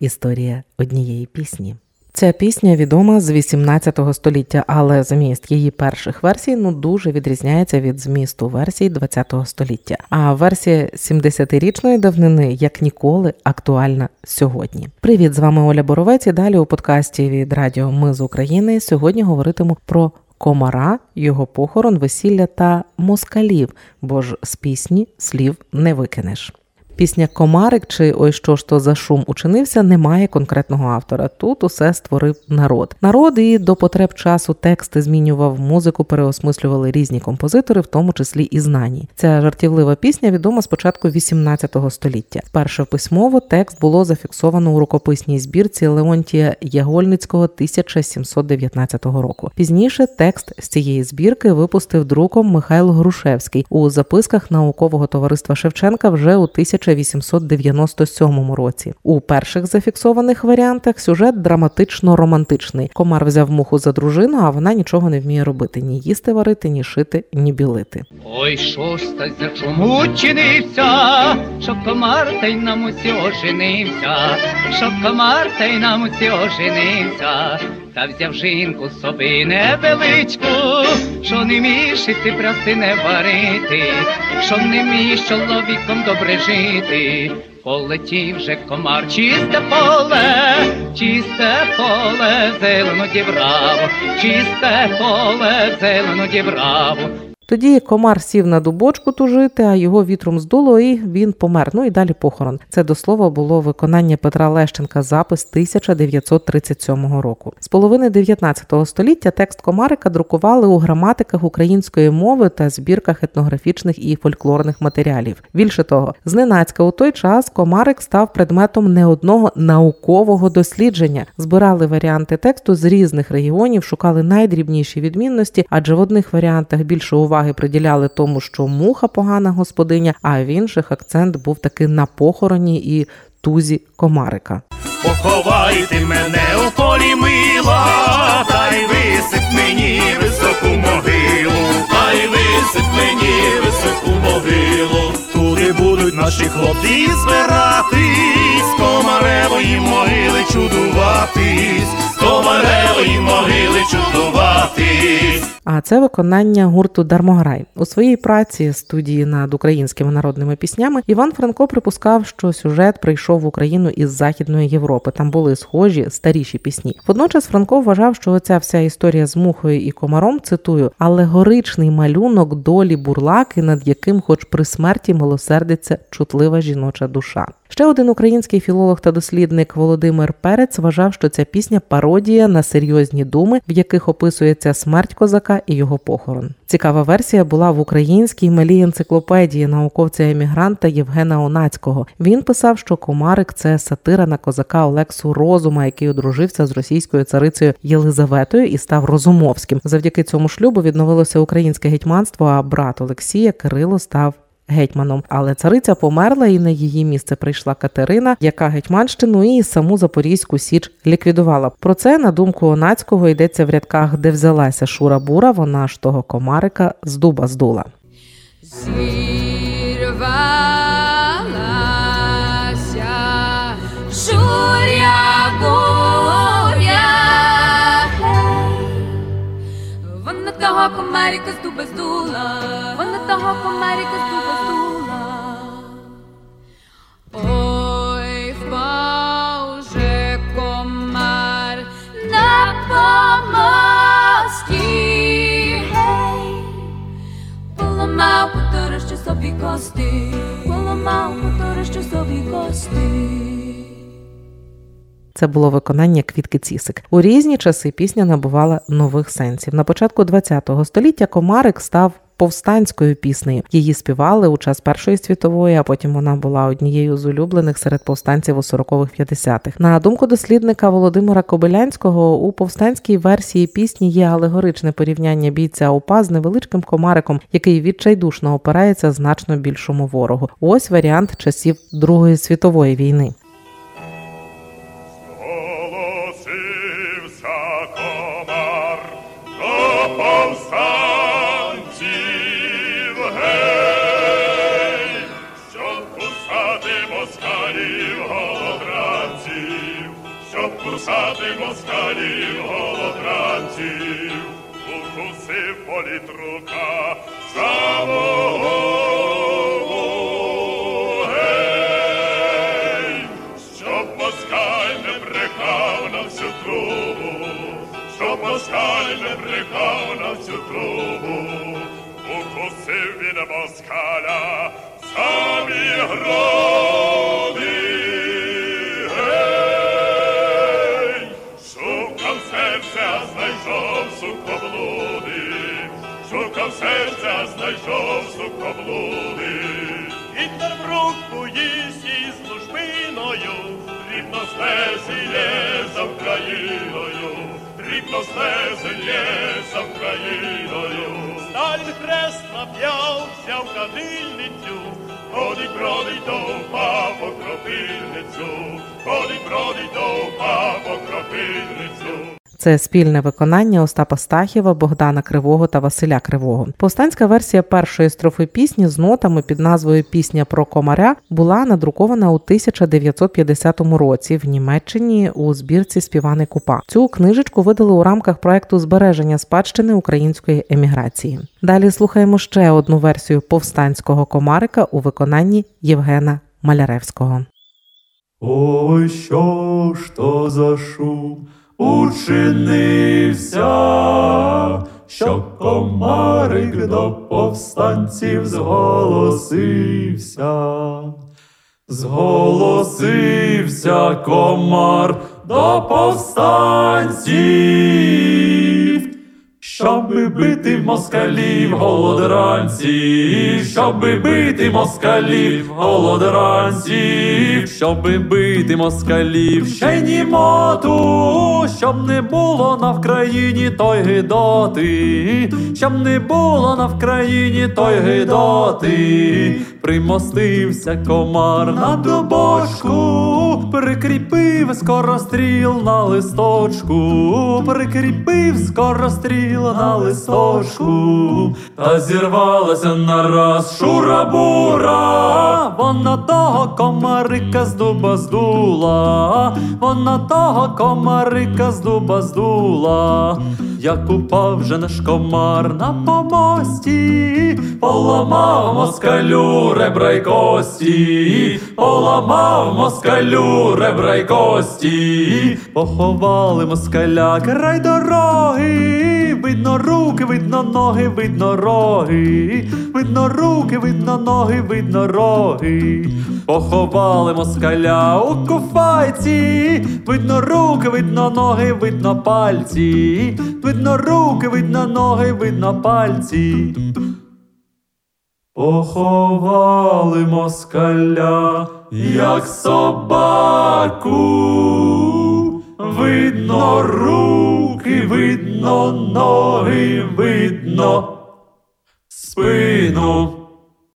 Історія однієї пісні. Ця пісня відома з 18 століття, але зміст її перших версій ну дуже відрізняється від змісту версій 20 століття. А версія 70-річної давнини як ніколи актуальна сьогодні. Привіт, з вами Оля Боровець. і Далі у подкасті від Радіо Ми з України сьогодні говоритиму про комара, його похорон, весілля та москалів, бо ж з пісні слів не викинеш. Пісня Комарик чи Ой, що ж то за шум учинився, немає конкретного автора. Тут усе створив народ. Народ і до потреб часу тексти змінював музику, переосмислювали різні композитори, в тому числі і знані. Ця жартівлива пісня відома з початку 18 століття. Перше письмово текст було зафіксовано у рукописній збірці Леонтія Ягольницького 1719 року. Пізніше текст з цієї збірки випустив друком Михайло Грушевський у записках наукового товариства Шевченка вже у 1000 1897 році. У перших зафіксованих варіантах сюжет драматично романтичний. Комар взяв муху за дружину, а вона нічого не вміє робити: ні їсти варити, ні шити, ні білити. Ой, що ж чому чинився, що комар та й на мусі оженився, що комар та й на мусі оженився, та взяв жінку собі невеличку, що не мішити, праси не варити, що не між чоловіком добре жити полетів же комар, чисте поле, чисте поле, зелено дібраво, чисте поле, зелено дібраво. Тоді комар сів на дубочку тужити, а його вітром здуло, і він помер. Ну і далі похорон. Це до слова було виконання Петра Лещенка, запис 1937 року. З половини 19 століття текст комарика друкували у граматиках української мови та збірках етнографічних і фольклорних матеріалів. Більше того, зненацька у той час комарик став предметом не одного наукового дослідження. Збирали варіанти тексту з різних регіонів, шукали найдрібніші відмінності, адже в одних варіантах більше уваги уваги приділяли тому, що муха погана господиня, а в інших акцент був таки на похороні і тузі комарика. Поховайте мене у полі мила, та й висип мені високу могилу, та й висип мені високу могилу. Туди будуть наші хлопці збиратись, комаревої могили чудуватись, комаревої могили чудуватись. А це виконання гурту Дармограй у своїй праці студії над українськими народними піснями. Іван Франко припускав, що сюжет прийшов в Україну із Західної Європи. Там були схожі старіші пісні. Водночас Франко вважав, що оця вся історія з мухою і комаром цитую алегоричний малюнок долі бурлаки, над яким, хоч при смерті, милосердиться чутлива жіноча душа. Ще один український філолог та дослідник Володимир Перець вважав, що ця пісня пародія на серйозні думи, в яких описується смерть козака і його похорон. Цікава версія була в українській малій енциклопедії науковця-емігранта Євгена Онацького. Він писав, що Комарик це сатира на козака Олексу Розума, який одружився з російською царицею Єлизаветою і став Розумовським. Завдяки цьому шлюбу відновилося українське гетьманство. А брат Олексія Кирило став гетьманом. Але цариця померла, і на її місце прийшла Катерина, яка гетьманщину і саму Запорізьку Січ ліквідувала. Про це на думку Онацького йдеться в рядках, де взялася Шура Бура. Вона ж того комарика з дуба здула. Того комарика з дуба здула, вона того комарика з дуба здула. Ой, впав же комар на помості. Поламав поторощу собі кости, поламав моторищу собі кости. Це було виконання квітки цісик. У різні часи пісня набувала нових сенсів. На початку ХХ століття комарик став повстанською піснею. Її співали у час Першої світової, а потім вона була однією з улюблених серед повстанців у 40-х-50-х. На думку дослідника Володимира Кобилянського, у повстанській версії пісні є алегоричне порівняння бійця УПА з невеличким комариком, який відчайдушно опирається значно більшому ворогу. Ось варіант часів Другої світової війни. Кусати москалів голодранців, укусив політрука самого гей, щоб не брехав на всю трубу, щоб москаль не брехав на всю трубу, укусив він москаля самі груди. Серця, знайшов сукоблуди. Гітлер в руку їсть із службиною, дрібно слезіє за Україною, дрібно слезіє за Україною. Сталін хрест нап'яв, взяв кадильницю, ходить, бродить довга по кропильницю, ходить, бродить довга по кропильницю. Це спільне виконання Остапа Стахєва, Богдана Кривого та Василя Кривого. Повстанська версія першої строфи пісні з нотами під назвою Пісня про комаря була надрукована у 1950 році в Німеччині у збірці Співаний Купа. Цю книжечку видали у рамках проекту збереження спадщини української еміграції. Далі слухаємо ще одну версію повстанського комарика у виконанні Євгена Маляревського. Ой, що ж то за шум учинився, що комарик до повстанців зголосився, зголосився комар до повстанців. Щоби бити москалів голодранців, щоби бити москалів голодранців, щоби бити москалів, ще німоту, щоб не було на Вкраїні той гидоти, щоб не було на Вкраїні той гидоти, примостився комар на дубочку, прикріпив скоростріл на листочку, прикріпив скоростріл на листочку, та зірвалася нараз шура-бура, вона того комарика з дуба здула, вона того комарика з дуба здула. Як упав же наш комар на помості, поламав москалю ребра й кості, поламав москалю ребра й кості, поховали москаля край дороги, видно руки, видно ноги, видно роги, видно руки, видно ноги, видно роги. Поховали москаля у куфайці, видно руки, видно ноги, видно пальці, видно руки, видно ноги, видно пальці. Поховали москаля, як собаку, видно руки, видно ноги, видно спину.